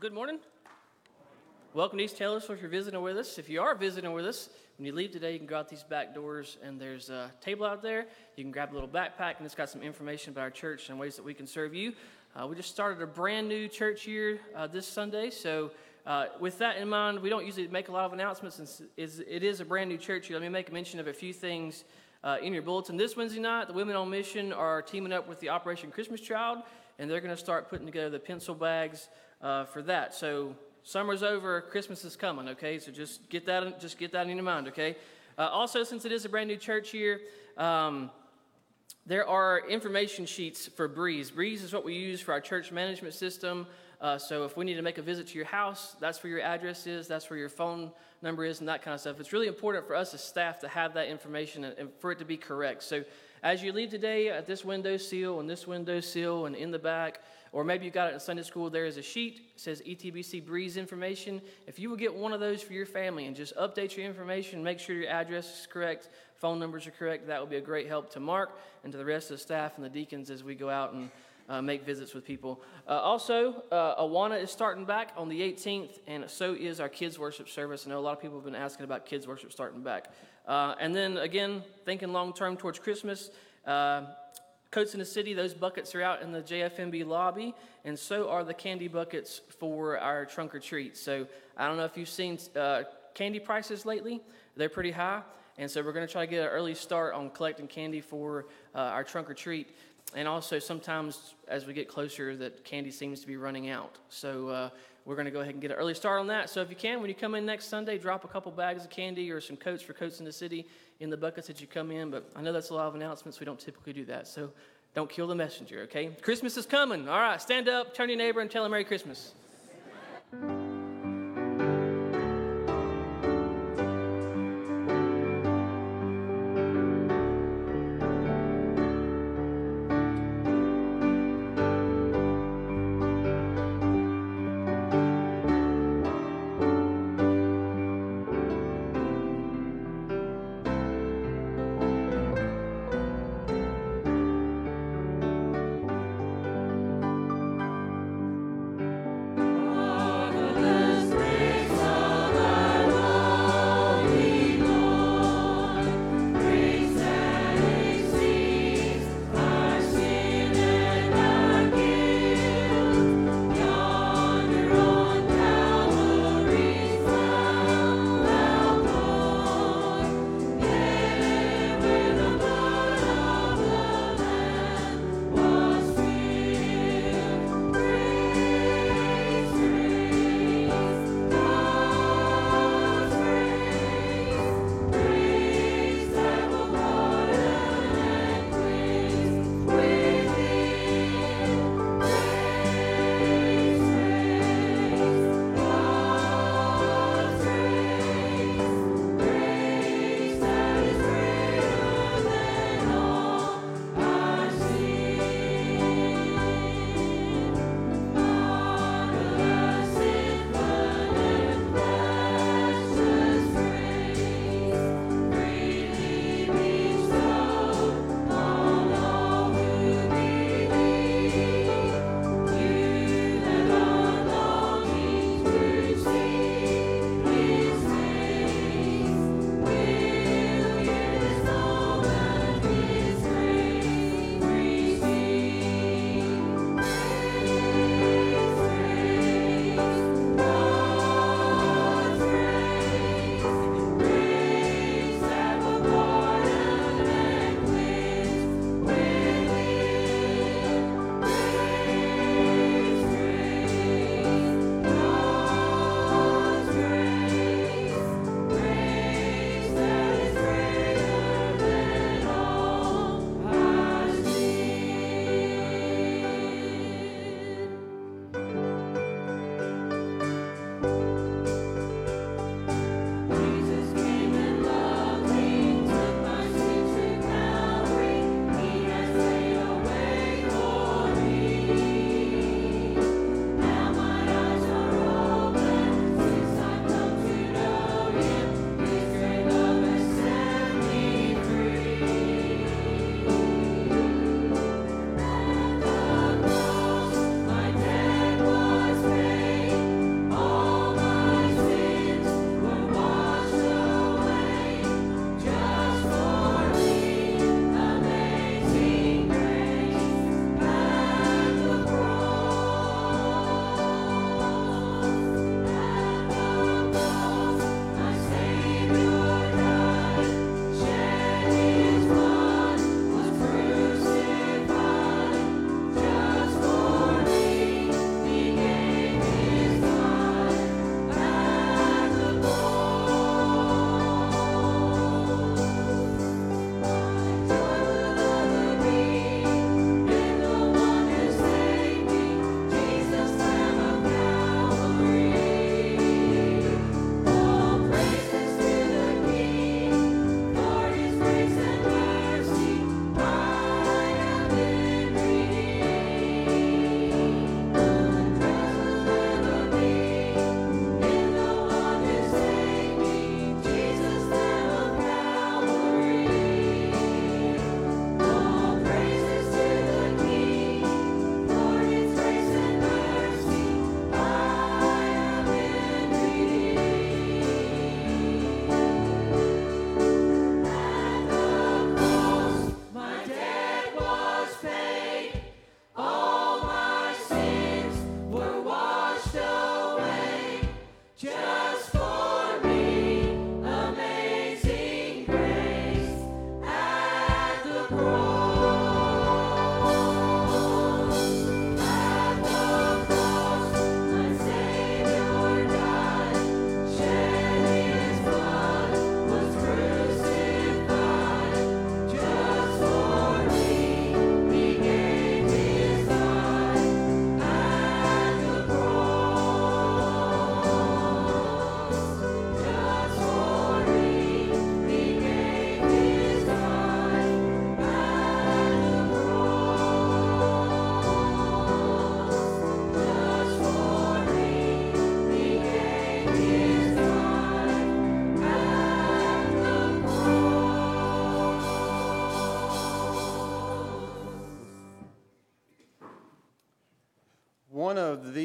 Good morning. Welcome to East Taylorsville if you're visiting with us. If you are visiting with us, when you leave today, you can go out these back doors and there's a table out there. You can grab a little backpack and it's got some information about our church and ways that we can serve you. Uh, we just started a brand new church year uh, this Sunday, so uh, with that in mind, we don't usually make a lot of announcements since it is a brand new church year. Let me make a mention of a few things uh, in your bulletin. This Wednesday night, the Women on Mission are teaming up with the Operation Christmas Child, and they're going to start putting together the pencil bags uh, for that. So summer's over, Christmas is coming. Okay, so just get that just get that in your mind. Okay. Uh, also, since it is a brand new church year. Um, there are information sheets for Breeze. Breeze is what we use for our church management system. Uh, so if we need to make a visit to your house, that's where your address is, that's where your phone number is, and that kind of stuff. It's really important for us as staff to have that information and, and for it to be correct. So as you leave today at this window seal and this window seal and in the back, or maybe you got it in Sunday school, there is a sheet that says ETBC Breeze information. If you will get one of those for your family and just update your information, make sure your address is correct, phone numbers are correct, that will be a great help to Mark and to the rest of the staff and the deacons as we go out and uh, make visits with people. Uh, also, uh, Awana is starting back on the 18th, and so is our kids' worship service. I know a lot of people have been asking about kids' worship starting back. Uh, and then again, thinking long term towards Christmas, uh, Coats in the City, those buckets are out in the JFMB lobby, and so are the candy buckets for our trunk or treat. So I don't know if you've seen uh, candy prices lately, they're pretty high. And so we're going to try to get an early start on collecting candy for uh, our trunk or treat. And also, sometimes as we get closer, that candy seems to be running out. So uh, we're going to go ahead and get an early start on that. So if you can, when you come in next Sunday, drop a couple bags of candy or some coats for Coats in the City in the buckets that you come in. But I know that's a lot of announcements. We don't typically do that. So don't kill the messenger, okay? Christmas is coming. All right, stand up, turn to your neighbor, and tell him Merry Christmas.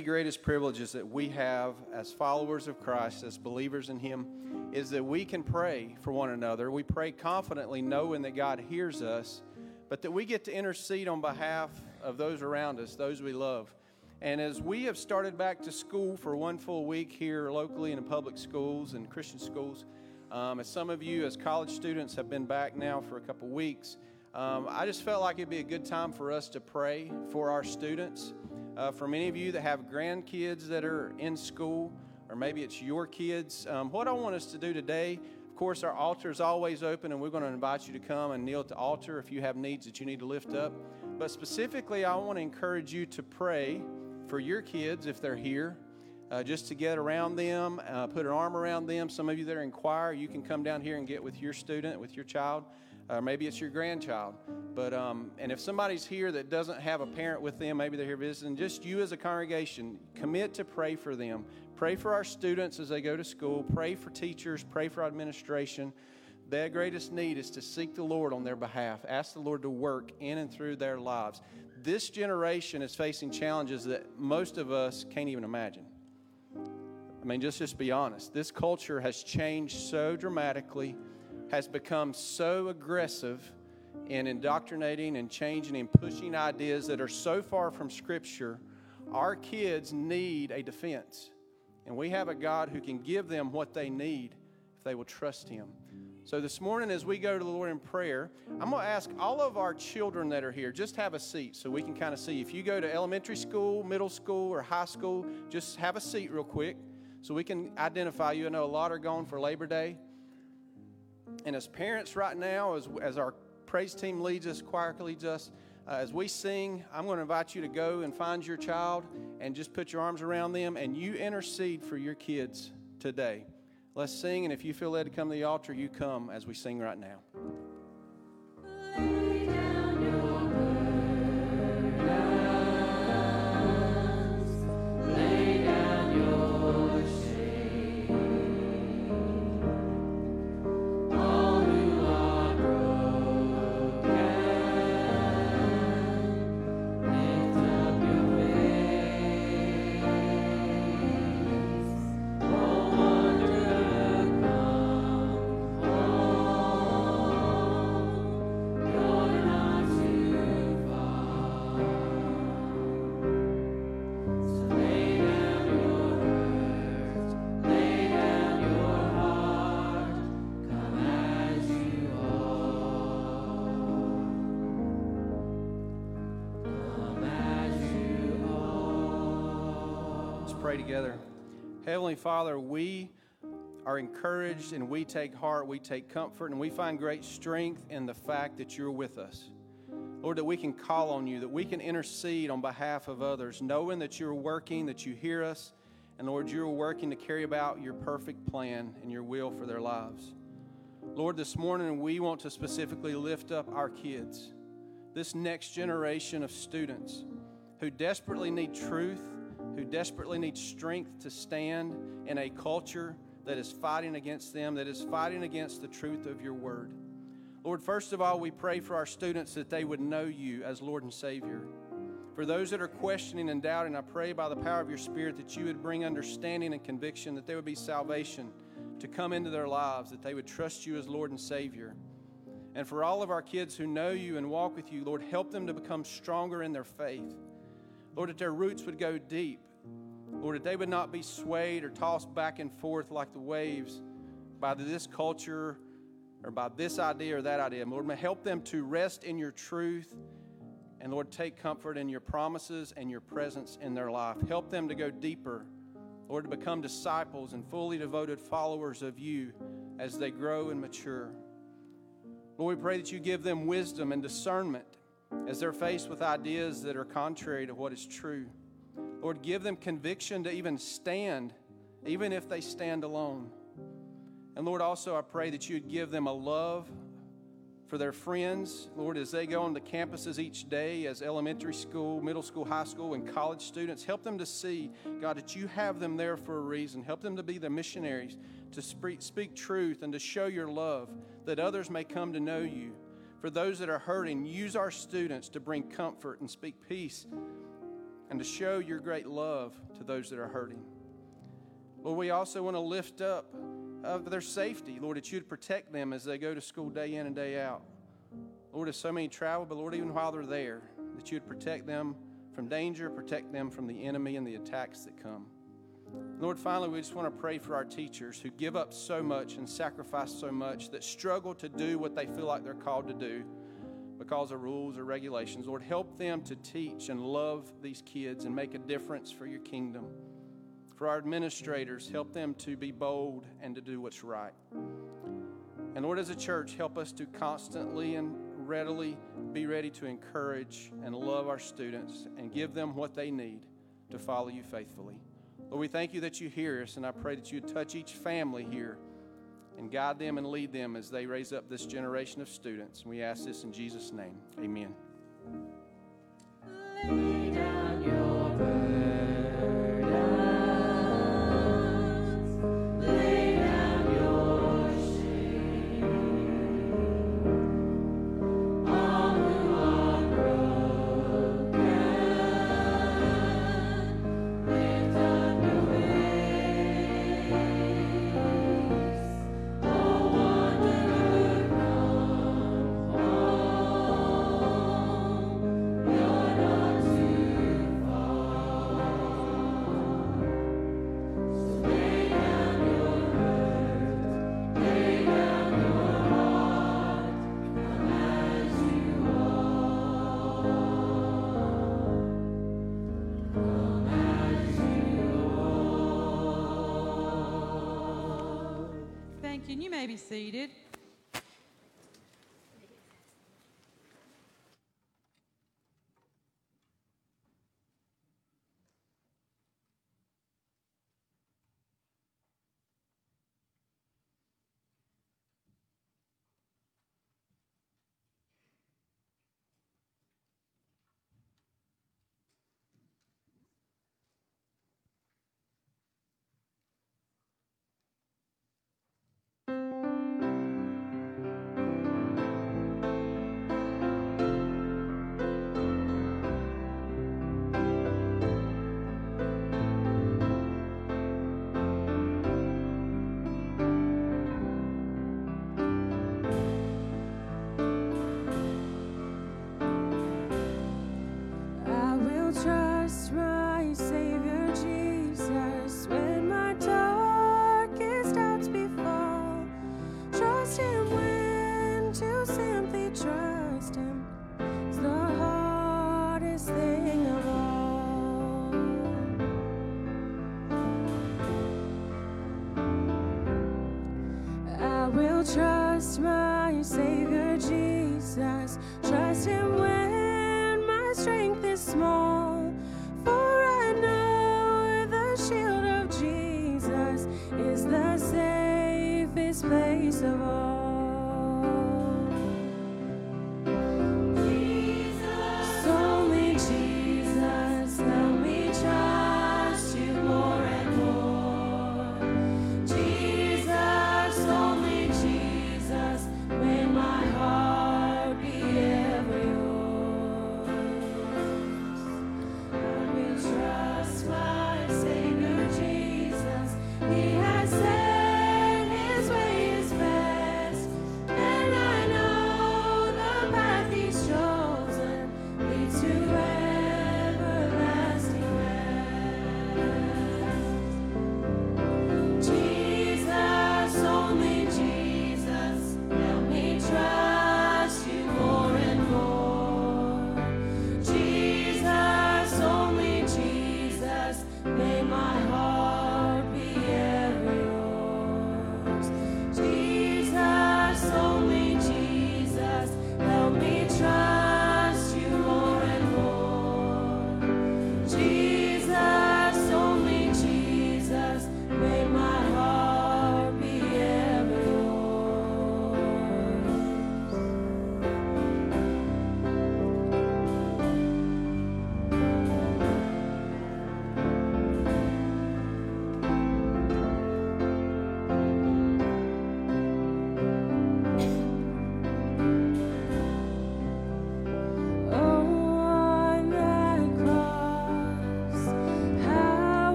Greatest privileges that we have as followers of Christ, as believers in Him, is that we can pray for one another. We pray confidently, knowing that God hears us, but that we get to intercede on behalf of those around us, those we love. And as we have started back to school for one full week here locally in the public schools and Christian schools, um, as some of you, as college students, have been back now for a couple weeks, um, I just felt like it'd be a good time for us to pray for our students. Uh, for many of you that have grandkids that are in school, or maybe it's your kids, um, what I want us to do today, of course, our altar is always open, and we're going to invite you to come and kneel at the altar if you have needs that you need to lift up. But specifically, I want to encourage you to pray for your kids if they're here. Uh, just to get around them, uh, put an arm around them. Some of you that are in choir, you can come down here and get with your student, with your child or maybe it's your grandchild. But um, and if somebody's here that doesn't have a parent with them, maybe they're here visiting. Just you as a congregation, commit to pray for them. Pray for our students as they go to school. Pray for teachers. Pray for administration. Their greatest need is to seek the Lord on their behalf. Ask the Lord to work in and through their lives. This generation is facing challenges that most of us can't even imagine. I mean, just just be honest. This culture has changed so dramatically has become so aggressive in indoctrinating and changing and pushing ideas that are so far from Scripture, our kids need a defense. And we have a God who can give them what they need if they will trust Him. So this morning, as we go to the Lord in prayer, I'm going to ask all of our children that are here, just have a seat so we can kind of see. If you go to elementary school, middle school, or high school, just have a seat real quick so we can identify you. I know a lot are gone for Labor Day. And as parents, right now, as, as our praise team leads us, choir leads us, uh, as we sing, I'm going to invite you to go and find your child and just put your arms around them and you intercede for your kids today. Let's sing, and if you feel led to come to the altar, you come as we sing right now. Heavenly Father, we are encouraged and we take heart, we take comfort, and we find great strength in the fact that you're with us. Lord, that we can call on you, that we can intercede on behalf of others, knowing that you're working, that you hear us, and Lord, you're working to carry about your perfect plan and your will for their lives. Lord, this morning we want to specifically lift up our kids, this next generation of students who desperately need truth who desperately need strength to stand in a culture that is fighting against them, that is fighting against the truth of your word. Lord, first of all, we pray for our students that they would know you as Lord and Savior. For those that are questioning and doubting, I pray by the power of your Spirit that you would bring understanding and conviction, that there would be salvation to come into their lives, that they would trust you as Lord and Savior. And for all of our kids who know you and walk with you, Lord, help them to become stronger in their faith. Lord, that their roots would go deep. Lord, that they would not be swayed or tossed back and forth like the waves by this culture or by this idea or that idea. Lord, may help them to rest in your truth. And Lord, take comfort in your promises and your presence in their life. Help them to go deeper. Lord, to become disciples and fully devoted followers of you as they grow and mature. Lord, we pray that you give them wisdom and discernment as they're faced with ideas that are contrary to what is true. Lord, give them conviction to even stand, even if they stand alone. And Lord, also I pray that you'd give them a love for their friends, Lord, as they go on the campuses each day as elementary school, middle school, high school, and college students. Help them to see, God, that you have them there for a reason. Help them to be the missionaries, to speak, speak truth and to show your love, that others may come to know you. For those that are hurting, use our students to bring comfort and speak peace and to show your great love to those that are hurting. Lord, we also want to lift up of their safety, Lord, that you'd protect them as they go to school day in and day out. Lord, as so many travel, but Lord, even while they're there, that you'd protect them from danger, protect them from the enemy and the attacks that come. Lord, finally, we just want to pray for our teachers who give up so much and sacrifice so much, that struggle to do what they feel like they're called to do because of rules or regulations. Lord, help them to teach and love these kids and make a difference for your kingdom. For our administrators, help them to be bold and to do what's right. And Lord, as a church, help us to constantly and readily be ready to encourage and love our students and give them what they need to follow you faithfully. Lord, we thank you that you hear us, and I pray that you touch each family here and guide them and lead them as they raise up this generation of students. We ask this in Jesus' name. Amen. Be seated.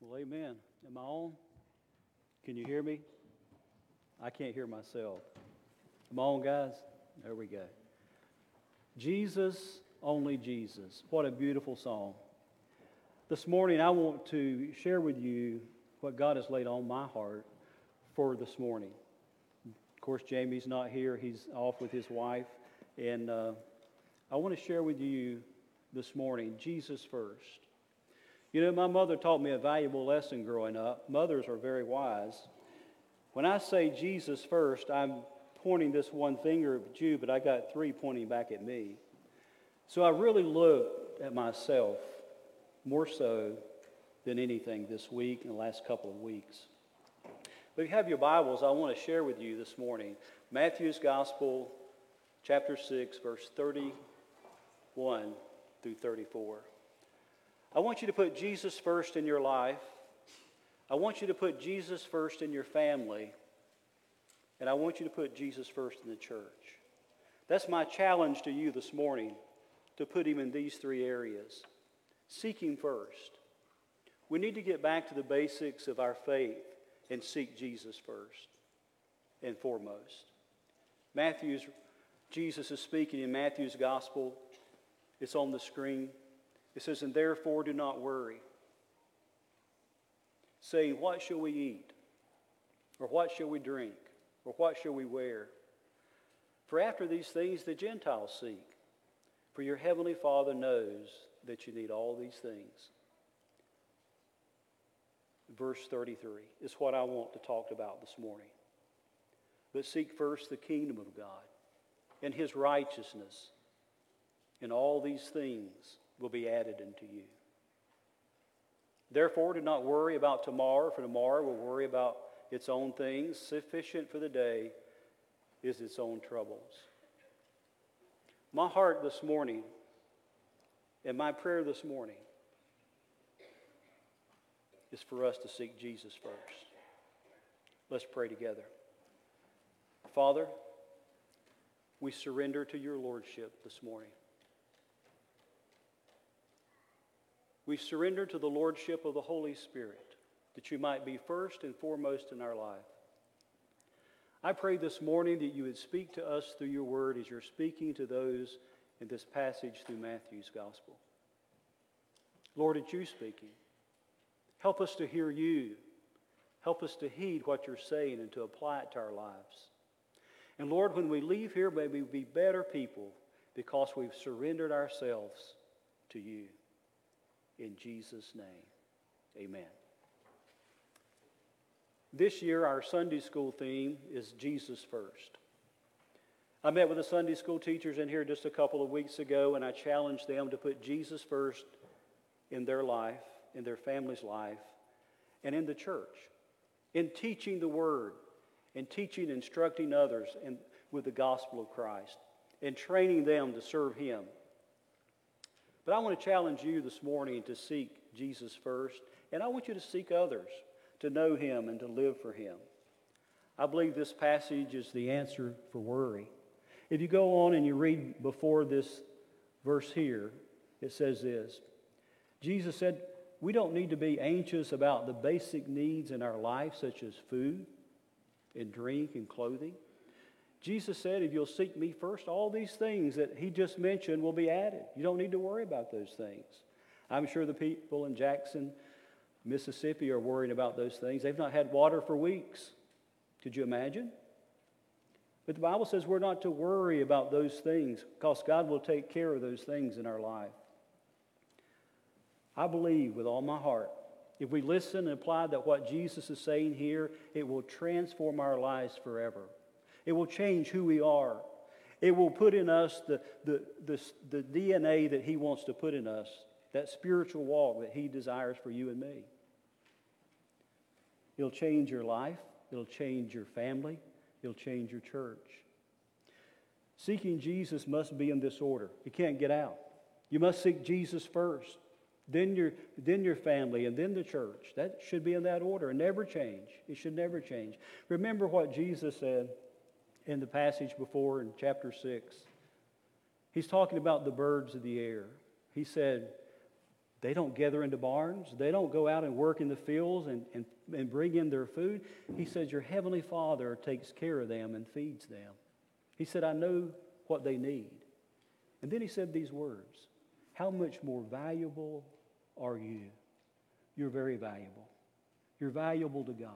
Well, amen. Am I on? Can you hear me? I can't hear myself. Am I on, guys? There we go. Jesus, only Jesus. What a beautiful song. This morning, I want to share with you what God has laid on my heart for this morning. Of course, Jamie's not here, he's off with his wife. And uh, I want to share with you this morning Jesus first. You know, my mother taught me a valuable lesson growing up. Mothers are very wise. When I say Jesus first, I'm pointing this one finger at you, but I got three pointing back at me. So I really looked at myself more so than anything this week and the last couple of weeks. But if you have your Bibles, I want to share with you this morning Matthew's Gospel, chapter 6, verse 31 through 34. I want you to put Jesus first in your life. I want you to put Jesus first in your family. And I want you to put Jesus first in the church. That's my challenge to you this morning to put him in these three areas. Seek him first. We need to get back to the basics of our faith and seek Jesus first and foremost. Matthew's, Jesus is speaking in Matthew's gospel. It's on the screen. It says, And therefore do not worry, Say, What shall we eat? Or what shall we drink? Or what shall we wear? For after these things the Gentiles seek. For your heavenly Father knows that you need all these things. Verse 33 is what I want to talk about this morning. But seek first the kingdom of God and his righteousness, and all these things will be added unto you. Therefore, do not worry about tomorrow, for tomorrow will worry about its own things. Sufficient for the day is its own troubles. My heart this morning and my prayer this morning is for us to seek Jesus first. Let's pray together. Father, we surrender to your lordship this morning. We surrender to the lordship of the Holy Spirit that you might be first and foremost in our life. I pray this morning that you would speak to us through your word as you're speaking to those in this passage through Matthew's gospel. Lord, it's you speaking. Help us to hear you. Help us to heed what you're saying and to apply it to our lives. And Lord, when we leave here, may we be better people because we've surrendered ourselves to you. In Jesus' name, amen. This year, our Sunday school theme is Jesus First. I met with the Sunday school teachers in here just a couple of weeks ago, and I challenged them to put Jesus first in their life, in their family's life, and in the church, in teaching the Word, in teaching, instructing others in, with the gospel of Christ, and training them to serve Him. But I want to challenge you this morning to seek Jesus first, and I want you to seek others to know Him and to live for Him. I believe this passage is the answer for worry. If you go on and you read before this verse here, it says this Jesus said, We don't need to be anxious about the basic needs in our life, such as food and drink and clothing. Jesus said, If you'll seek me first, all these things that he just mentioned will be added. You don't need to worry about those things. I'm sure the people in Jackson, Mississippi are worrying about those things. They've not had water for weeks. Could you imagine? But the Bible says we're not to worry about those things because God will take care of those things in our life. I believe with all my heart, if we listen and apply that what Jesus is saying here, it will transform our lives forever. It will change who we are. It will put in us the, the, the, the DNA that He wants to put in us, that spiritual walk that He desires for you and me. It'll change your life, it'll change your family, it'll change your church. Seeking Jesus must be in this order. You can't get out. You must seek Jesus first, then your, then your family, and then the church. That should be in that order and never change. It should never change. Remember what Jesus said in the passage before in chapter 6. He's talking about the birds of the air. He said, They don't gather into barns. They don't go out and work in the fields and, and, and bring in their food. He says, Your heavenly Father takes care of them and feeds them. He said, I know what they need. And then he said these words How much more valuable are you? You're very valuable. You're valuable to God.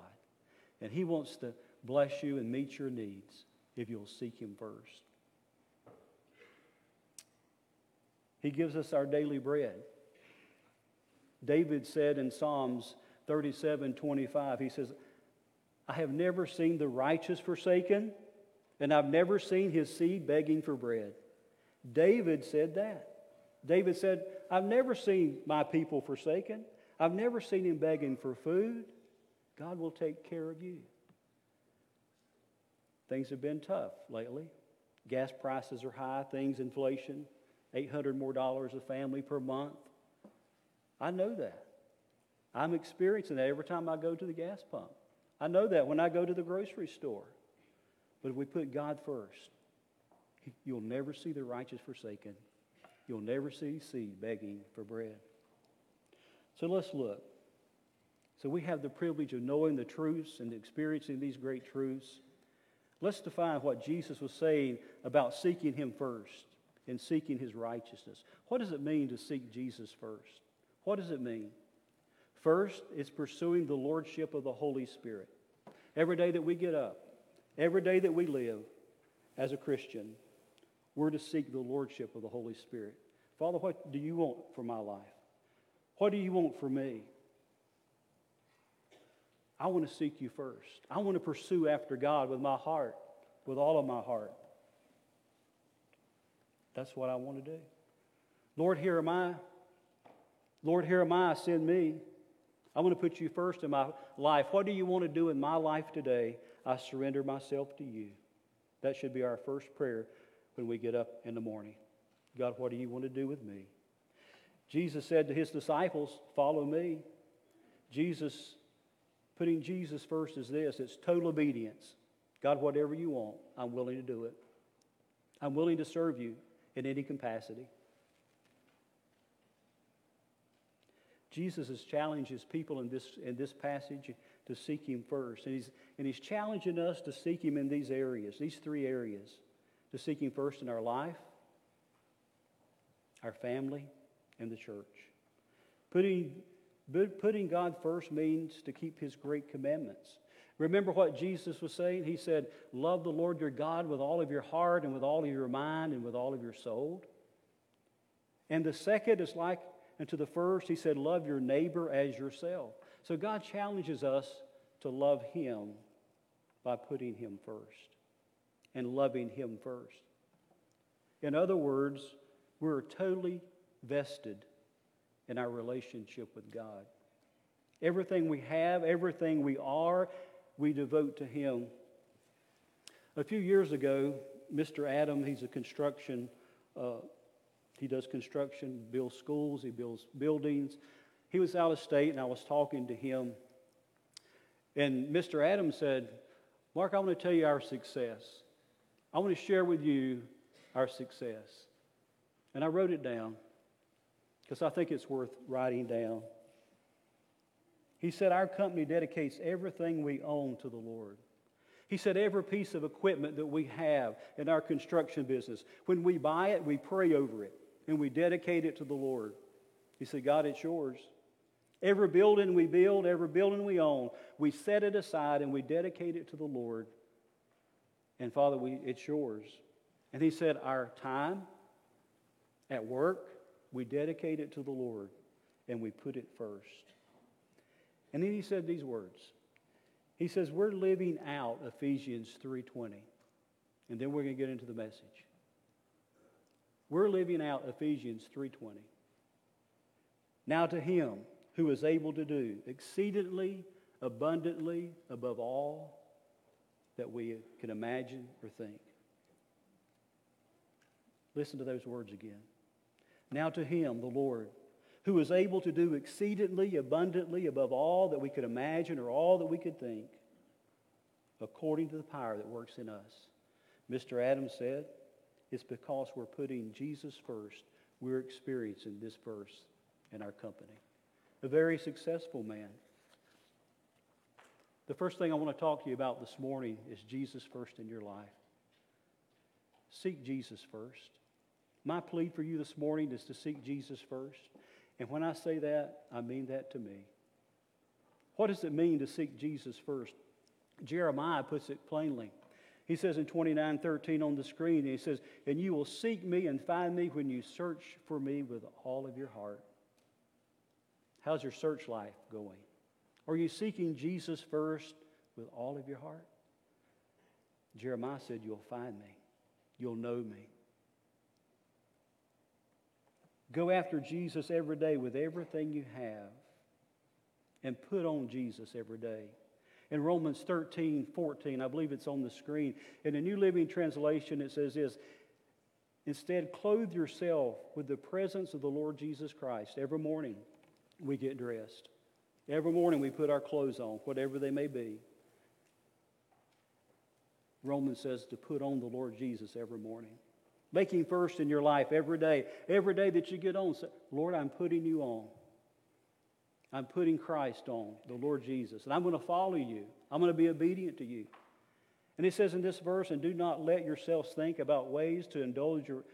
And he wants to bless you and meet your needs if you'll seek him first. He gives us our daily bread. David said in Psalms 37 25, he says, I have never seen the righteous forsaken, and I've never seen his seed begging for bread. David said that. David said, I've never seen my people forsaken. I've never seen him begging for food. God will take care of you. Things have been tough lately. Gas prices are high, things inflation, 800 more dollars a family per month. I know that. I'm experiencing that every time I go to the gas pump. I know that when I go to the grocery store. But if we put God first, you'll never see the righteous forsaken. You'll never see seed begging for bread. So let's look. So we have the privilege of knowing the truths and experiencing these great truths. Let's define what Jesus was saying about seeking Him first and seeking His righteousness. What does it mean to seek Jesus first? What does it mean? First, it's pursuing the Lordship of the Holy Spirit. Every day that we get up, every day that we live as a Christian, we're to seek the Lordship of the Holy Spirit. Father, what do you want for my life? What do you want for me? I want to seek you first. I want to pursue after God with my heart, with all of my heart. That's what I want to do. Lord, here am I. Lord, here am I, send me. I want to put you first in my life. What do you want to do in my life today? I surrender myself to you. That should be our first prayer when we get up in the morning. God, what do you want to do with me? Jesus said to his disciples, Follow me. Jesus, putting Jesus first is this it's total obedience. God, whatever you want, I'm willing to do it. I'm willing to serve you in any capacity. Jesus has challenged his people in this, in this passage to seek him first. And he's, and he's challenging us to seek him in these areas, these three areas. To seek him first in our life, our family, and the church. Putting, putting God first means to keep his great commandments. Remember what Jesus was saying? He said, Love the Lord your God with all of your heart and with all of your mind and with all of your soul. And the second is like and to the first, he said, Love your neighbor as yourself. So God challenges us to love him by putting him first and loving him first. In other words, we're totally vested in our relationship with God. Everything we have, everything we are, we devote to him. A few years ago, Mr. Adam, he's a construction uh, he does construction, builds schools, he builds buildings. He was out of state, and I was talking to him. And Mr. Adam said, Mark, I want to tell you our success. I want to share with you our success. And I wrote it down because I think it's worth writing down. He said, Our company dedicates everything we own to the Lord. He said, Every piece of equipment that we have in our construction business, when we buy it, we pray over it and we dedicate it to the Lord. He said, God, it's yours. Every building we build, every building we own, we set it aside and we dedicate it to the Lord. And Father, we, it's yours. And He said, Our time at work, we dedicate it to the Lord and we put it first. And then He said these words. He says, We're living out Ephesians 3:20. And then we're going to get into the message. We're living out Ephesians 3:20. Now to him who is able to do exceedingly abundantly above all that we can imagine or think. Listen to those words again. Now to him, the Lord, who is able to do exceedingly abundantly above all that we could imagine or all that we could think, according to the power that works in us. Mr. Adams said, it's because we're putting Jesus first. We're experiencing this verse in our company. A very successful man. The first thing I want to talk to you about this morning is Jesus first in your life. Seek Jesus first. My plea for you this morning is to seek Jesus first. And when I say that, I mean that to me. What does it mean to seek Jesus first? Jeremiah puts it plainly. He says in 29 13 on the screen, he says, And you will seek me and find me when you search for me with all of your heart. How's your search life going? Are you seeking Jesus first with all of your heart? Jeremiah said, You'll find me, you'll know me. Go after Jesus every day with everything you have and put on Jesus every day. In Romans 13, 14, I believe it's on the screen. In the New Living Translation, it says this Instead, clothe yourself with the presence of the Lord Jesus Christ. Every morning we get dressed. Every morning we put our clothes on, whatever they may be. Romans says to put on the Lord Jesus every morning. Make him first in your life every day. Every day that you get on, say, Lord, I'm putting you on. I'm putting Christ on, the Lord Jesus, and I'm going to follow you. I'm going to be obedient to you. And it says in this verse, and do not let yourselves think about ways to indulge your,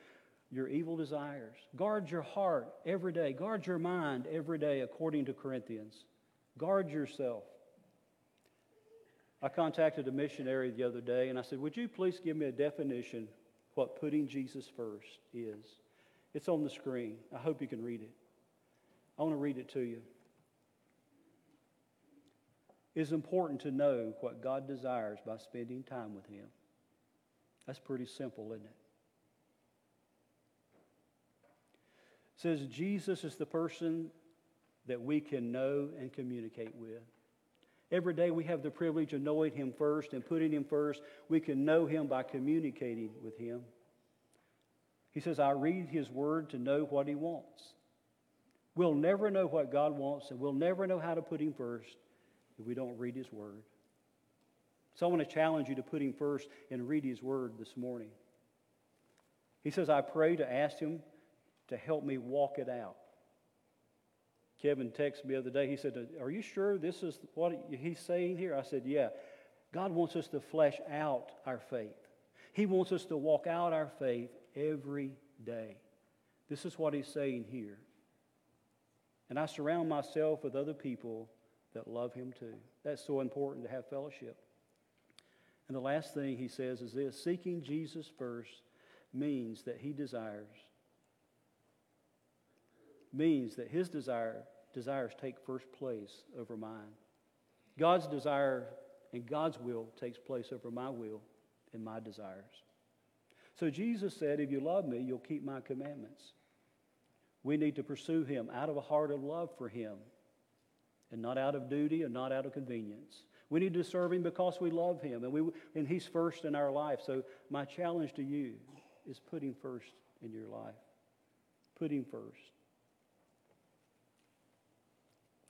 your evil desires. Guard your heart every day. Guard your mind every day, according to Corinthians. Guard yourself. I contacted a missionary the other day and I said, Would you please give me a definition what putting Jesus first is? It's on the screen. I hope you can read it. I want to read it to you. It is important to know what God desires by spending time with Him. That's pretty simple, isn't it? It says Jesus is the person that we can know and communicate with. Every day we have the privilege of knowing Him first and putting Him first. We can know Him by communicating with Him. He says, I read His Word to know what He wants. We'll never know what God wants, and we'll never know how to put Him first if we don't read His Word. So I want to challenge you to put Him first and read His Word this morning. He says, I pray to ask Him to help me walk it out. Kevin texted me the other day. He said, Are you sure this is what he's saying here? I said, Yeah. God wants us to flesh out our faith. He wants us to walk out our faith every day. This is what he's saying here. And I surround myself with other people that love him too. That's so important to have fellowship. And the last thing he says is this seeking Jesus first means that he desires means that his desire, desires take first place over mine. God's desire and God's will takes place over my will and my desires. So Jesus said, If you love me, you'll keep my commandments. We need to pursue him out of a heart of love for him and not out of duty and not out of convenience. We need to serve him because we love him and, we, and he's first in our life. So, my challenge to you is put him first in your life. Put him first.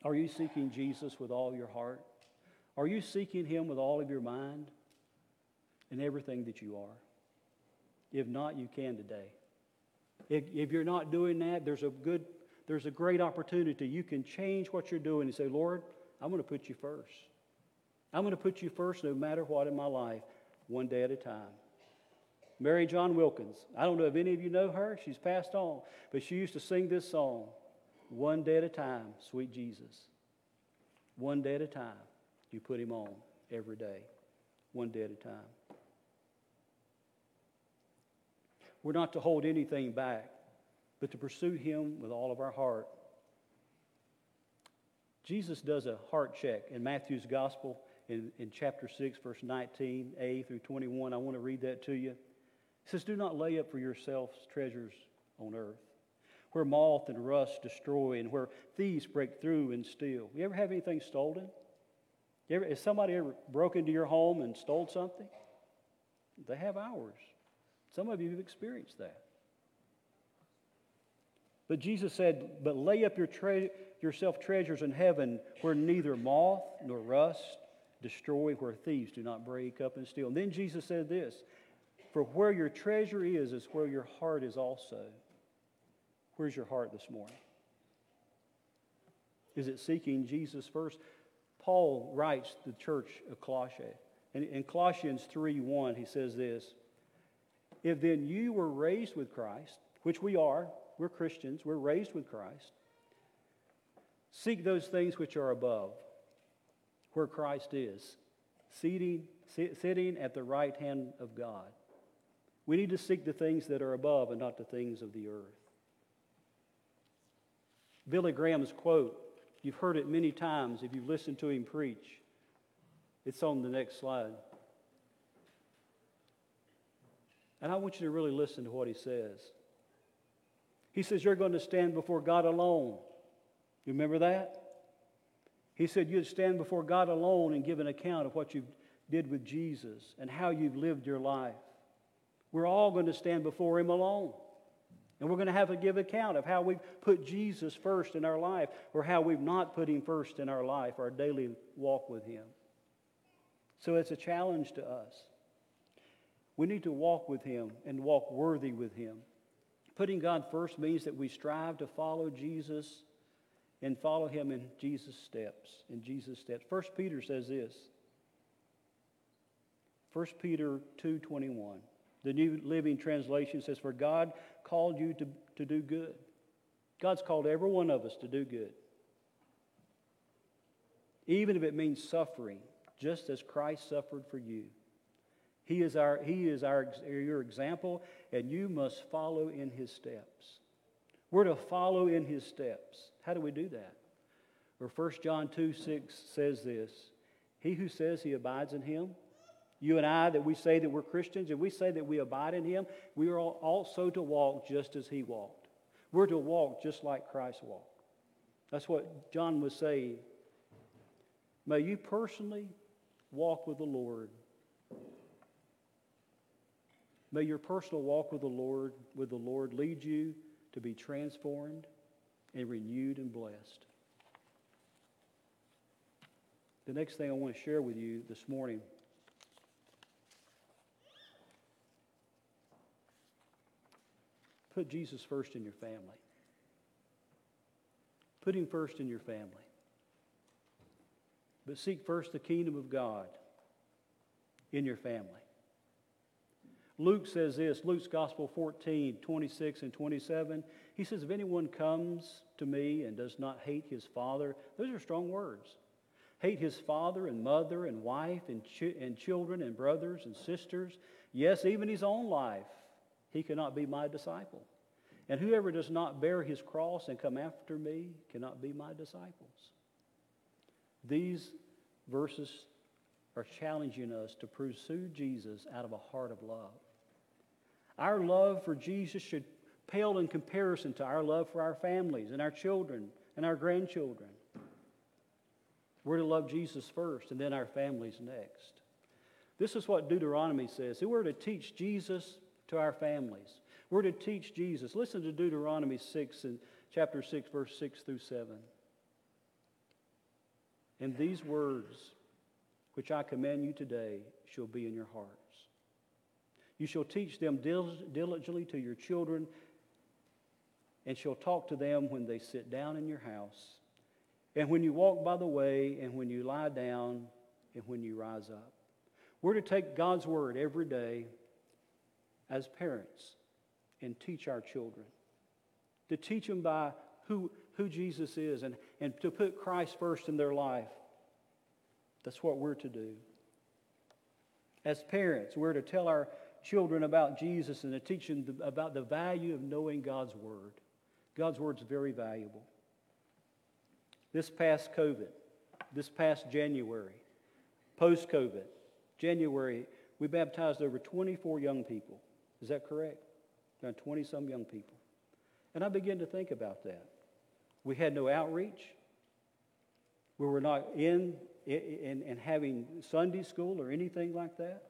Are you seeking Jesus with all your heart? Are you seeking Him with all of your mind and everything that you are? If not, you can today. If, if you're not doing that, there's a good, there's a great opportunity. You can change what you're doing and say, Lord, I'm going to put you first. I'm going to put you first no matter what in my life, one day at a time. Marijohn Wilkins. I don't know if any of you know her. She's passed on. But she used to sing this song one day at a time, sweet Jesus. One day at a time, you put him on every day, one day at a time. We're not to hold anything back, but to pursue him with all of our heart. Jesus does a heart check in Matthew's Gospel in, in chapter 6, verse 19a through 21. I want to read that to you. It says, Do not lay up for yourselves treasures on earth where moth and rust destroy and where thieves break through and steal. You ever have anything stolen? You ever, has somebody ever broke into your home and stole something? They have ours. Some of you have experienced that. But Jesus said, But lay up your tre- yourself treasures in heaven where neither moth nor rust destroy, where thieves do not break up and steal. And then Jesus said this For where your treasure is, is where your heart is also. Where's your heart this morning? Is it seeking Jesus first? Paul writes the church of Colossae. And in Colossians 3 1, he says this If then you were raised with Christ, which we are, we're Christians, we're raised with Christ, seek those things which are above, where Christ is, seating, sitting at the right hand of God. We need to seek the things that are above and not the things of the earth. Billy Graham's quote, you've heard it many times if you've listened to him preach. It's on the next slide. And I want you to really listen to what he says. He says, You're going to stand before God alone. You remember that? He said, You'd stand before God alone and give an account of what you did with Jesus and how you've lived your life. We're all going to stand before Him alone. And we're going to have to give account of how we've put Jesus first in our life or how we've not put Him first in our life, our daily walk with Him. So it's a challenge to us. We need to walk with Him and walk worthy with Him. Putting God first means that we strive to follow Jesus and follow Him in Jesus' steps. In Jesus' steps. First Peter says this. 1 Peter 2:21. The New Living Translation says, For God called you to, to do good. God's called every one of us to do good. Even if it means suffering, just as Christ suffered for you. He is, our, he is our, your example, and you must follow in his steps. We're to follow in his steps. How do we do that? Well, 1 John 2 6 says this He who says he abides in him you and I, that we say that we're Christians and we say that we abide in Him, we are also to walk just as He walked. We're to walk just like Christ walked. That's what John was saying. May you personally walk with the Lord. May your personal walk with the Lord, with the Lord lead you to be transformed and renewed and blessed. The next thing I want to share with you this morning Put Jesus first in your family. Put him first in your family. But seek first the kingdom of God in your family. Luke says this, Luke's Gospel 14, 26 and 27. He says, If anyone comes to me and does not hate his father, those are strong words. Hate his father and mother and wife and, and children and brothers and sisters, yes, even his own life, he cannot be my disciple. And whoever does not bear his cross and come after me cannot be my disciples. These verses are challenging us to pursue Jesus out of a heart of love. Our love for Jesus should pale in comparison to our love for our families and our children and our grandchildren. We're to love Jesus first and then our families next. This is what Deuteronomy says. We're to teach Jesus to our families. We're to teach Jesus. Listen to Deuteronomy 6 and chapter 6, verse 6 through 7. And these words which I command you today shall be in your hearts. You shall teach them diligently to your children, and shall talk to them when they sit down in your house, and when you walk by the way, and when you lie down, and when you rise up. We're to take God's word every day as parents and teach our children. To teach them by who, who Jesus is and, and to put Christ first in their life. That's what we're to do. As parents, we're to tell our children about Jesus and to teach them about the value of knowing God's Word. God's Word is very valuable. This past COVID, this past January, post COVID, January, we baptized over 24 young people. Is that correct? Around 20 some young people. And I began to think about that. We had no outreach. We were not in and having Sunday school or anything like that.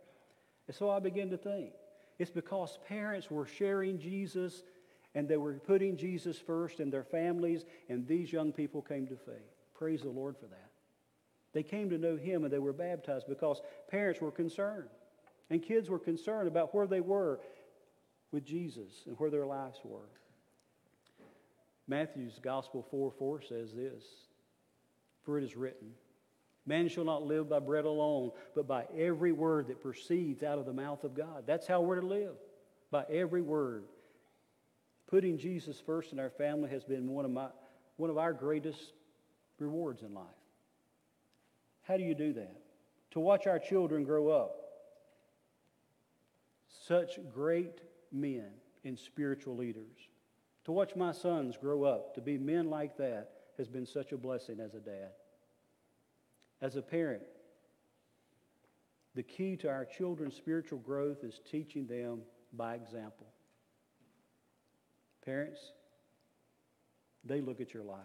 And so I began to think it's because parents were sharing Jesus and they were putting Jesus first in their families, and these young people came to faith. Praise the Lord for that. They came to know Him and they were baptized because parents were concerned. And kids were concerned about where they were with Jesus and where their lives were. Matthew's Gospel 4 4 says this for it is written, Man shall not live by bread alone, but by every word that proceeds out of the mouth of God. That's how we're to live, by every word. Putting Jesus first in our family has been one of, my, one of our greatest rewards in life. How do you do that? To watch our children grow up. Such great men and spiritual leaders. To watch my sons grow up to be men like that has been such a blessing as a dad. As a parent, the key to our children's spiritual growth is teaching them by example. Parents, they look at your life.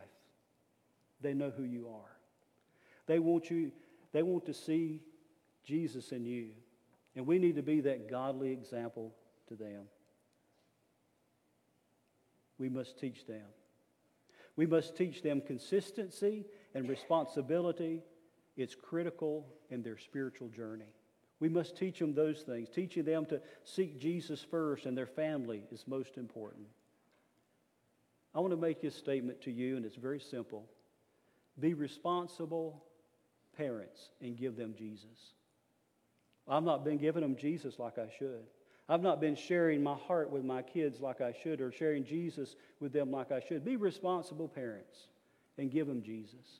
They know who you are. They want you they want to see Jesus in you. And we need to be that godly example to them. We must teach them. We must teach them consistency and responsibility. It's critical in their spiritual journey. We must teach them those things. Teaching them to seek Jesus first and their family is most important. I want to make this statement to you, and it's very simple. Be responsible parents and give them Jesus. I've not been giving them Jesus like I should. I've not been sharing my heart with my kids like I should or sharing Jesus with them like I should. Be responsible parents and give them Jesus.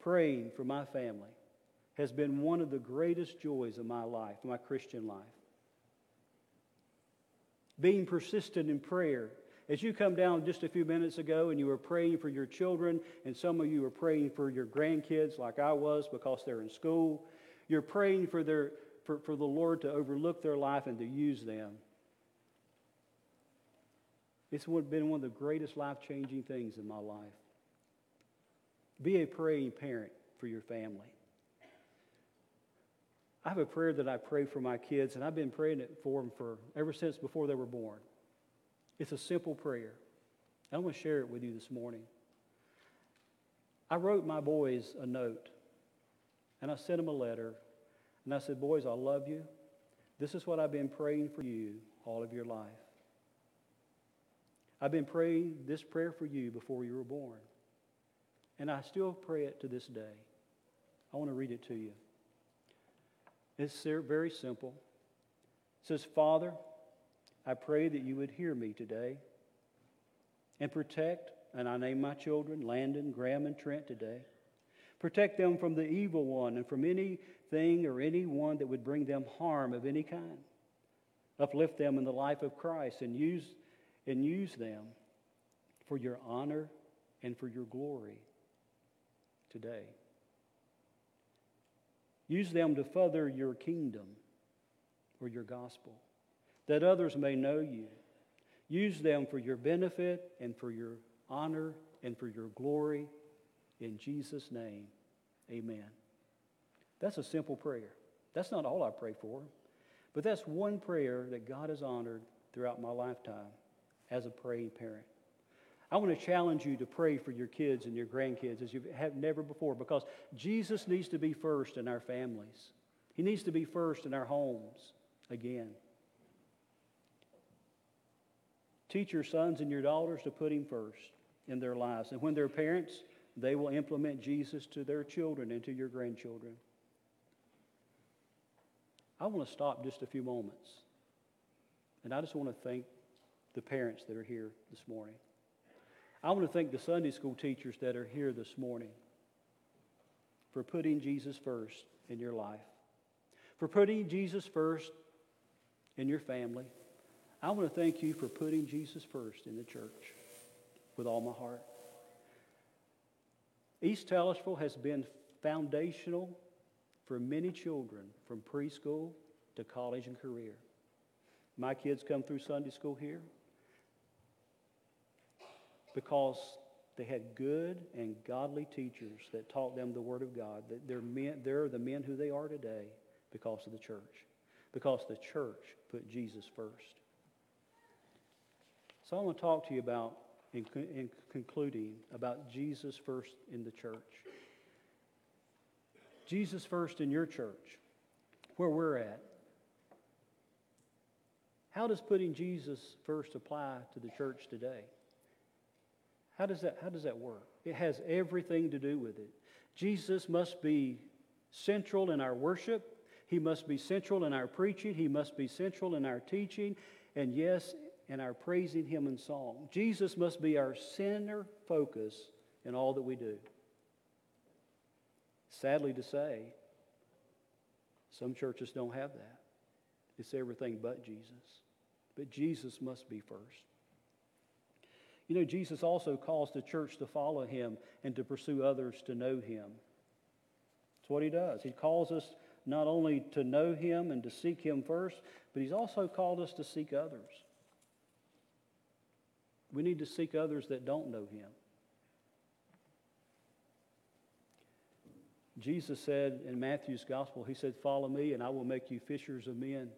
Praying for my family has been one of the greatest joys of my life, my Christian life. Being persistent in prayer as you come down just a few minutes ago and you were praying for your children, and some of you were praying for your grandkids, like I was because they're in school, you're praying for, their, for, for the Lord to overlook their life and to use them. It's been one of the greatest life changing things in my life. Be a praying parent for your family. I have a prayer that I pray for my kids, and I've been praying it for them for ever since before they were born. It's a simple prayer. I want to share it with you this morning. I wrote my boys a note, and I sent them a letter, and I said, Boys, I love you. This is what I've been praying for you all of your life. I've been praying this prayer for you before you were born, and I still pray it to this day. I want to read it to you. It's very simple. It says, Father, I pray that you would hear me today and protect, and I name my children Landon, Graham, and Trent today. Protect them from the evil one and from anything or anyone that would bring them harm of any kind. Uplift them in the life of Christ and use, and use them for your honor and for your glory today. Use them to further your kingdom or your gospel that others may know you. Use them for your benefit and for your honor and for your glory. In Jesus' name, amen. That's a simple prayer. That's not all I pray for, but that's one prayer that God has honored throughout my lifetime as a praying parent. I want to challenge you to pray for your kids and your grandkids as you have never before because Jesus needs to be first in our families. He needs to be first in our homes again. Teach your sons and your daughters to put Him first in their lives. And when they're parents, they will implement Jesus to their children and to your grandchildren. I want to stop just a few moments. And I just want to thank the parents that are here this morning. I want to thank the Sunday school teachers that are here this morning for putting Jesus first in your life, for putting Jesus first in your family. I want to thank you for putting Jesus first in the church with all my heart. East Taylorsville has been foundational for many children from preschool to college and career. My kids come through Sunday school here because they had good and godly teachers that taught them the Word of God. That they're, men, they're the men who they are today because of the church, because the church put Jesus first. So I want to talk to you about, in, in concluding, about Jesus first in the church. Jesus first in your church, where we're at. How does putting Jesus first apply to the church today? How does that, how does that work? It has everything to do with it. Jesus must be central in our worship. He must be central in our preaching. He must be central in our teaching. And yes, in our praising Him in song. Jesus must be our center focus in all that we do. Sadly to say, some churches don't have that. It's everything but Jesus. But Jesus must be first. You know, Jesus also calls the church to follow him and to pursue others to know him. That's what he does. He calls us not only to know him and to seek him first, but he's also called us to seek others. We need to seek others that don't know him. Jesus said in Matthew's gospel, He said, Follow me, and I will make you fishers of men.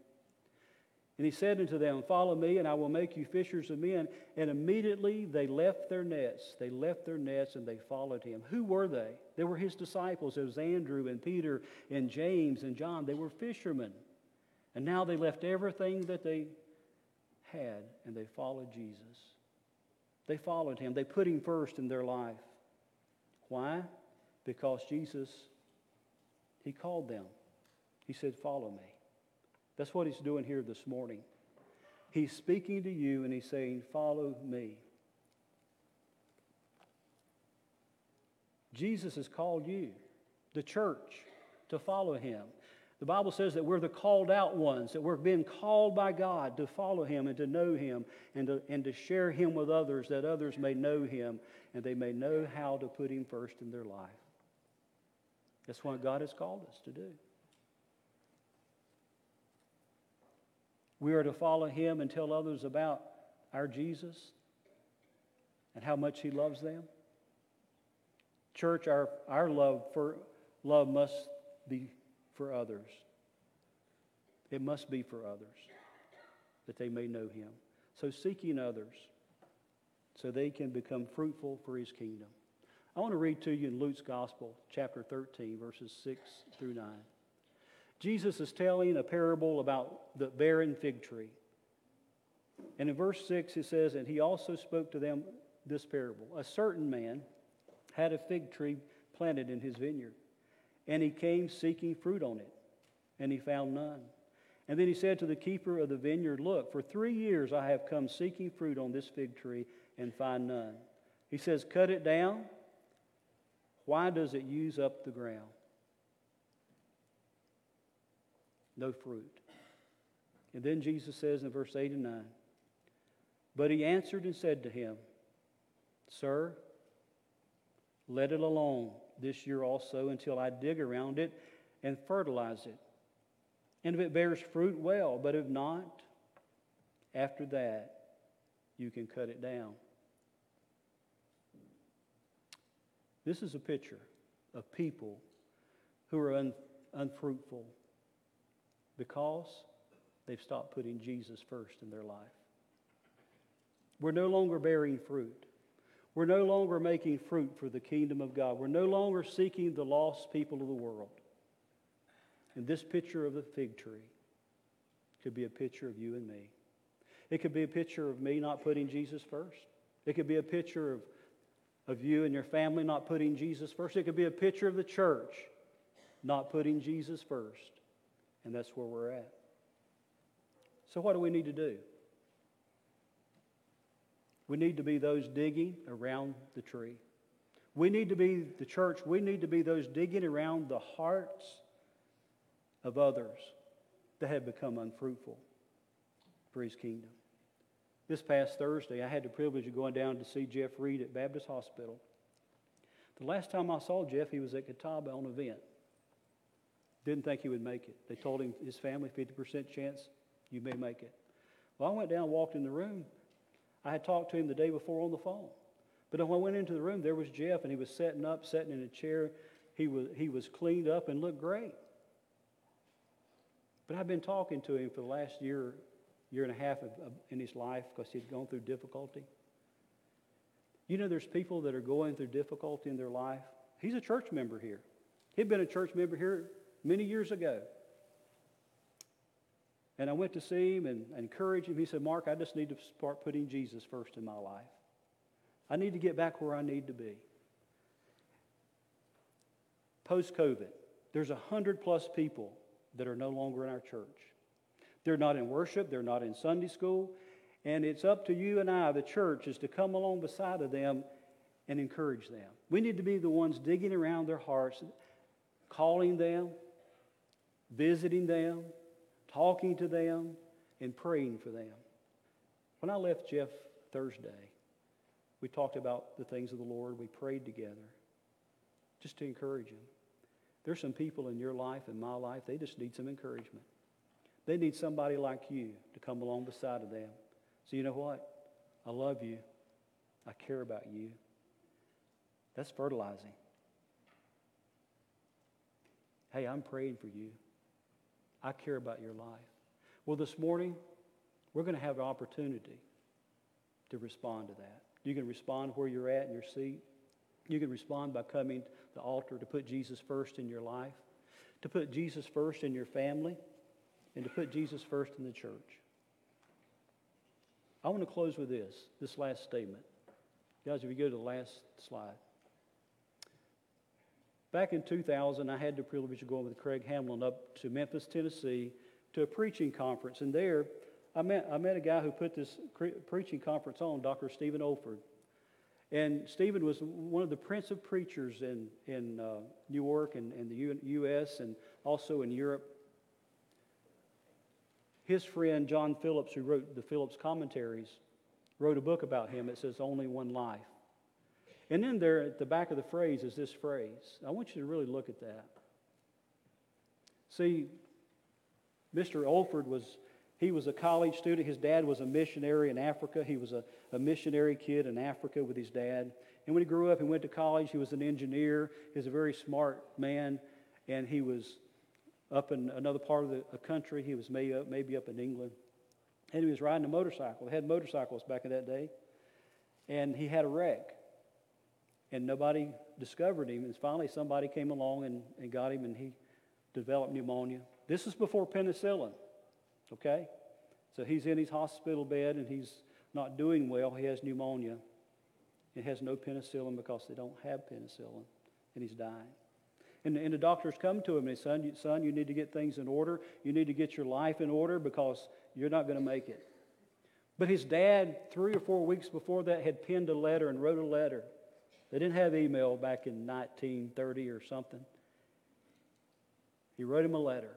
And He said unto them, Follow me, and I will make you fishers of men. And immediately they left their nets. They left their nets and they followed Him. Who were they? They were His disciples. It was Andrew and Peter and James and John. They were fishermen. And now they left everything that they had and they followed Jesus. They followed Him, they put Him first in their life. Why? Because Jesus he called them. He said, Follow me. That's what he's doing here this morning. He's speaking to you and he's saying, Follow me. Jesus has called you, the church, to follow him. The Bible says that we're the called out ones, that we're being called by God to follow him and to know him and to, and to share him with others, that others may know him and they may know how to put him first in their life. That's what God has called us to do. We are to follow Him and tell others about our Jesus and how much He loves them. Church, our, our love for love must be for others. It must be for others that they may know Him. So seeking others so they can become fruitful for His kingdom. I want to read to you in Luke's Gospel, chapter 13, verses 6 through 9. Jesus is telling a parable about the barren fig tree. And in verse 6, it says, And he also spoke to them this parable. A certain man had a fig tree planted in his vineyard, and he came seeking fruit on it, and he found none. And then he said to the keeper of the vineyard, Look, for three years I have come seeking fruit on this fig tree and find none. He says, Cut it down why does it use up the ground? No fruit. And then Jesus says in verse 8 and 9, But he answered and said to him, Sir, let it alone this year also until I dig around it and fertilize it. And if it bears fruit, well, but if not, after that, you can cut it down. This is a picture of people who are un, unfruitful because they've stopped putting Jesus first in their life. We're no longer bearing fruit. We're no longer making fruit for the kingdom of God. We're no longer seeking the lost people of the world. And this picture of the fig tree could be a picture of you and me. It could be a picture of me not putting Jesus first. It could be a picture of of you and your family not putting Jesus first. It could be a picture of the church not putting Jesus first. And that's where we're at. So, what do we need to do? We need to be those digging around the tree. We need to be the church, we need to be those digging around the hearts of others that have become unfruitful for his kingdom. This past Thursday, I had the privilege of going down to see Jeff Reed at Baptist Hospital. The last time I saw Jeff, he was at Catawba on an event. Didn't think he would make it. They told him his family, 50% chance you may make it. Well, I went down, walked in the room. I had talked to him the day before on the phone. But when I went into the room, there was Jeff, and he was setting up, sitting in a chair. He was, he was cleaned up and looked great. But I've been talking to him for the last year year and a half of, of, in his life because he'd gone through difficulty. You know, there's people that are going through difficulty in their life. He's a church member here. He'd been a church member here many years ago. And I went to see him and encourage him. He said, Mark, I just need to start putting Jesus first in my life. I need to get back where I need to be. Post COVID, there's a hundred plus people that are no longer in our church. They're not in worship, they're not in Sunday school, and it's up to you and I, the church, is to come along beside of them and encourage them. We need to be the ones digging around their hearts, calling them, visiting them, talking to them, and praying for them. When I left Jeff Thursday, we talked about the things of the Lord. We prayed together just to encourage him. There's some people in your life and my life, they just need some encouragement. They need somebody like you to come along beside of them. So, you know what? I love you. I care about you. That's fertilizing. Hey, I'm praying for you. I care about your life. Well, this morning, we're going to have an opportunity to respond to that. You can respond where you're at in your seat. You can respond by coming to the altar to put Jesus first in your life, to put Jesus first in your family, and to put Jesus first in the church. I want to close with this, this last statement. Guys, if you go to the last slide. Back in 2000, I had the privilege of going with Craig Hamlin up to Memphis, Tennessee, to a preaching conference. And there, I met, I met a guy who put this preaching conference on, Dr. Stephen Olford. And Stephen was one of the prince of preachers in, in uh, New York and, and the U- U.S. and also in Europe. His friend John Phillips, who wrote the Phillips commentaries, wrote a book about him. It says, Only One Life. And then there at the back of the phrase is this phrase. I want you to really look at that. See, Mr. Olford was he was a college student. His dad was a missionary in Africa. He was a, a missionary kid in Africa with his dad. And when he grew up and went to college, he was an engineer. He was a very smart man. And he was up in another part of the country. He was maybe up, uh, maybe up in England. And he was riding a motorcycle. They had motorcycles back in that day. And he had a wreck. And nobody discovered him. And finally, somebody came along and, and got him, and he developed pneumonia. This is before penicillin. Okay? So he's in his hospital bed and he's not doing well. He has pneumonia. It has no penicillin because they don't have penicillin, and he's dying. And, and the doctors come to him and say, son you, son, you need to get things in order. You need to get your life in order because you're not going to make it. But his dad, three or four weeks before that, had penned a letter and wrote a letter. They didn't have email back in 1930 or something. He wrote him a letter.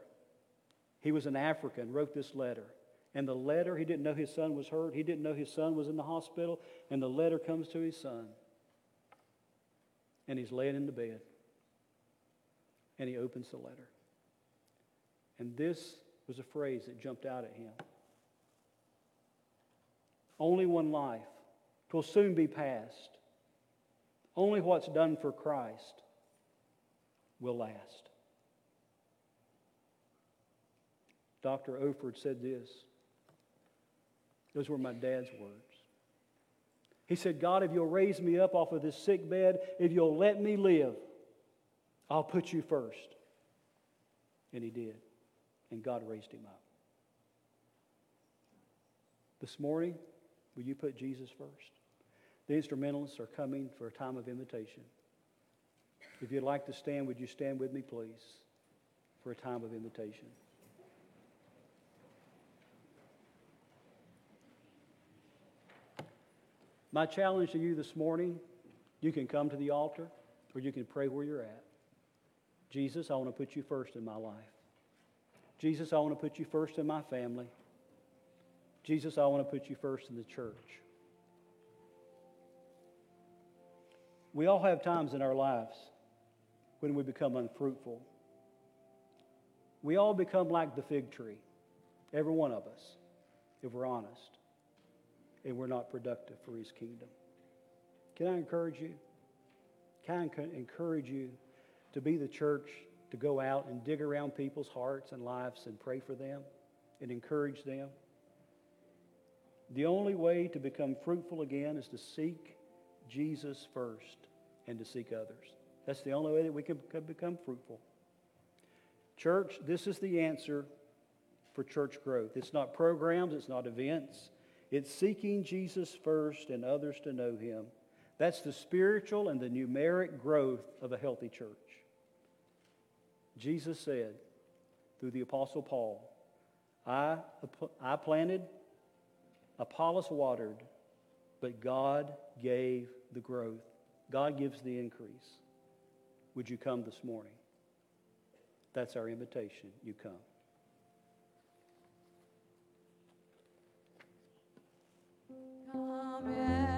He was an African, wrote this letter. And the letter, he didn't know his son was hurt. He didn't know his son was in the hospital. And the letter comes to his son. And he's laying in the bed. And he opens the letter. And this was a phrase that jumped out at him Only one life. Twill soon be past. Only what's done for Christ will last. Dr. Olford said this. Those were my dad's words. He said, God, if you'll raise me up off of this sick bed, if you'll let me live, I'll put you first. And he did. And God raised him up. This morning, will you put Jesus first? The instrumentalists are coming for a time of invitation. If you'd like to stand, would you stand with me, please, for a time of invitation? My challenge to you this morning you can come to the altar or you can pray where you're at. Jesus, I want to put you first in my life. Jesus, I want to put you first in my family. Jesus, I want to put you first in the church. We all have times in our lives when we become unfruitful. We all become like the fig tree, every one of us, if we're honest and we're not productive for his kingdom. Can I encourage you? Can I encourage you to be the church, to go out and dig around people's hearts and lives and pray for them and encourage them? The only way to become fruitful again is to seek Jesus first and to seek others. That's the only way that we can become fruitful. Church, this is the answer for church growth. It's not programs, it's not events, it's seeking Jesus first and others to know him. That's the spiritual and the numeric growth of a healthy church. Jesus said through the Apostle Paul, I, I planted, Apollos watered, but God gave the growth. God gives the increase. Would you come this morning? That's our invitation. You come. Come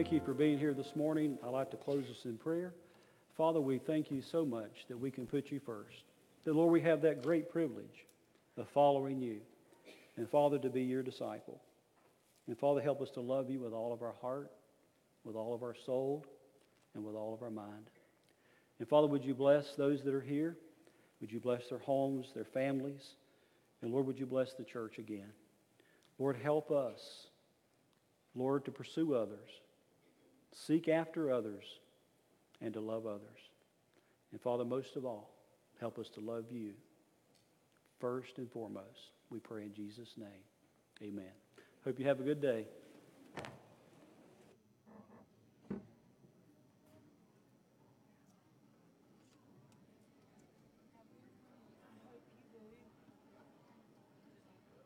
thank you for being here this morning. I'd like to close us in prayer. Father, we thank you so much that we can put you first. That, Lord, we have that great privilege of following you. And, Father, to be your disciple. And, Father, help us to love you with all of our heart, with all of our soul, and with all of our mind. And, Father, would you bless those that are here? Would you bless their homes, their families? And, Lord, would you bless the church again? Lord, help us, Lord, to pursue others, seek after others, and to love others. And Father, most of all, help us to love you first and foremost. We pray in Jesus' name. Amen. Hope you have a good day.